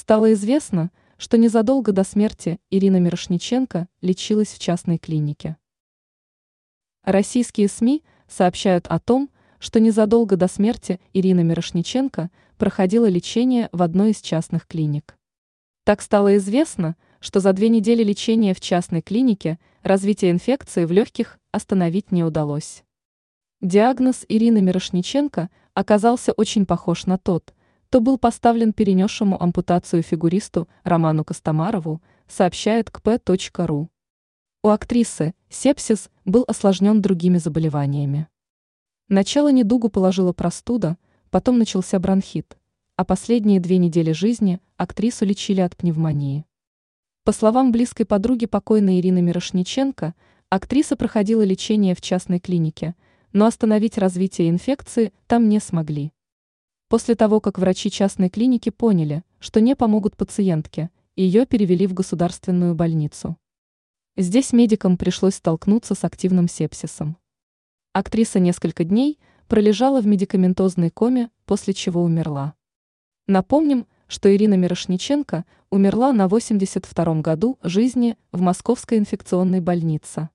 Стало известно, что незадолго до смерти Ирина Мирошниченко лечилась в частной клинике. Российские СМИ сообщают о том, что незадолго до смерти Ирина Мирошниченко проходила лечение в одной из частных клиник. Так стало известно, что за две недели лечения в частной клинике развитие инфекции в легких остановить не удалось. Диагноз Ирины Мирошниченко оказался очень похож на тот, то был поставлен перенесшему ампутацию фигуристу Роману Костомарову, сообщает kp.ru. У актрисы сепсис был осложнен другими заболеваниями. Начало недугу положила простуда, потом начался бронхит, а последние две недели жизни актрису лечили от пневмонии. По словам близкой подруги покойной Ирины Мирошниченко, актриса проходила лечение в частной клинике, но остановить развитие инфекции там не смогли. После того, как врачи частной клиники поняли, что не помогут пациентке, ее перевели в государственную больницу. Здесь медикам пришлось столкнуться с активным сепсисом. Актриса несколько дней пролежала в медикаментозной коме, после чего умерла. Напомним, что Ирина Мирошниченко умерла на 82-м году жизни в Московской инфекционной больнице.